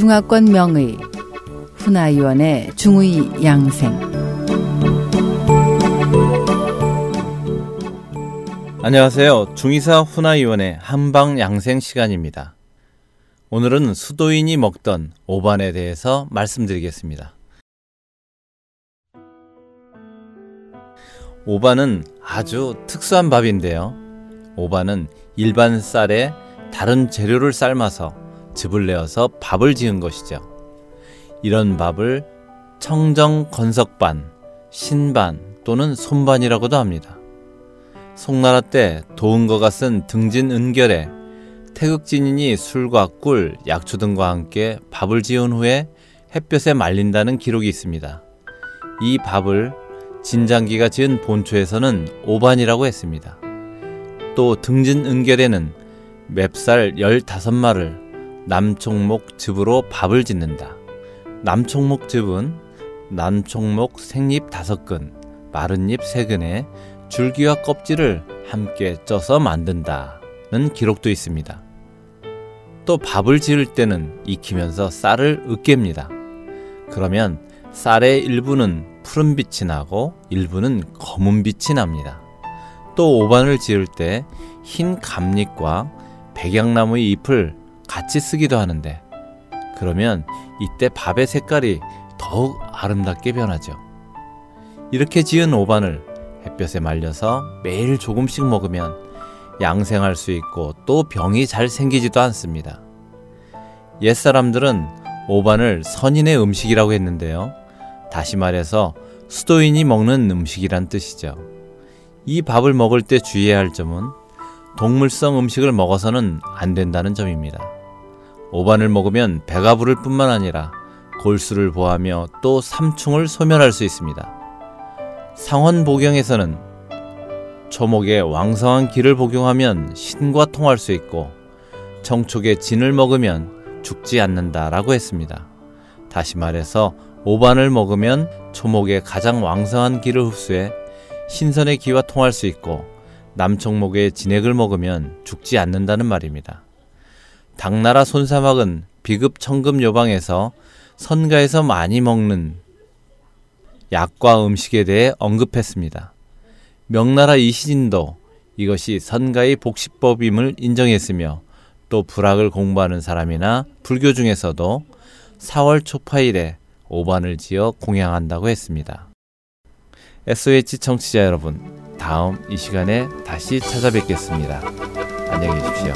중화권 명의 훈아위원의 중의 양생 안녕하세요. 중의사 훈아위원의 한방 양생 시간입니다. 오늘은 수도인이 먹던 오반에 대해서 말씀드리겠습니다. 오반은 아주 특수한 밥인데요. 오반은 일반 쌀에 다른 재료를 삶아서 즙을 내어서 밥을 지은 것이죠. 이런 밥을 청정 건석반, 신반 또는 손반이라고도 합니다. 송나라 때 도은거가 쓴 등진 은결에 태극진인이 술과 꿀, 약초 등과 함께 밥을 지은 후에 햇볕에 말린다는 기록이 있습니다. 이 밥을 진장기가 지은 본초에서는 오반이라고 했습니다. 또 등진 은결에는 맵쌀 15마를 남총목 즙으로 밥을 짓는다. 남총목 즙은 남총목 생잎 5근, 마른 잎 3근에 줄기와 껍질을 함께 쪄서 만든다는 기록도 있습니다. 또 밥을 지을 때는 익히면서 쌀을 으깹니다. 그러면 쌀의 일부는 푸른 빛이 나고 일부는 검은 빛이 납니다. 또 오반을 지을 때 흰 감잎과 백양나무의 잎을 같이 쓰기도 하는데 그러면 이때 밥의 색깔이 더욱 아름답게 변하죠. 이렇게 지은 오반을 햇볕에 말려서 매일 조금씩 먹으면 양생할 수 있고 또 병이 잘 생기지도 않습니다. 옛사람들은 오반을 선인의 음식이라고 했는데요. 다시 말해서 수도인이 먹는 음식이란 뜻이죠. 이 밥을 먹을 때 주의해야 할 점은 동물성 음식을 먹어서는 안 된다는 점입니다. 오반을 먹으면 배가 부를 뿐만 아니라 골수를 보하며 또 삼충을 소멸할 수 있습니다. 상원보경에서는 초목에 왕성한 기를 복용하면 신과 통할 수 있고 청촉에 진을 먹으면 죽지 않는다라고 했습니다. 다시 말해서 오반을 먹으면 초목에 가장 왕성한 기를 흡수해 신선의 기와 통할 수 있고 남청목의 진액을 먹으면 죽지 않는다는 말입니다. 당나라 손사막은 비급 청금 요방에서 선가에서 많이 먹는 약과 음식에 대해 언급했습니다. 명나라 이시진도 이것이 선가의 복식법임을 인정했으며 또 불학을 공부하는 사람이나 불교 중에서도 4월 초파일에 오반을 지어 공양한다고 했습니다. SOH 청취자 여러분, 다음 이 시간에 다시 찾아뵙겠습니다. 안녕히 계십시오.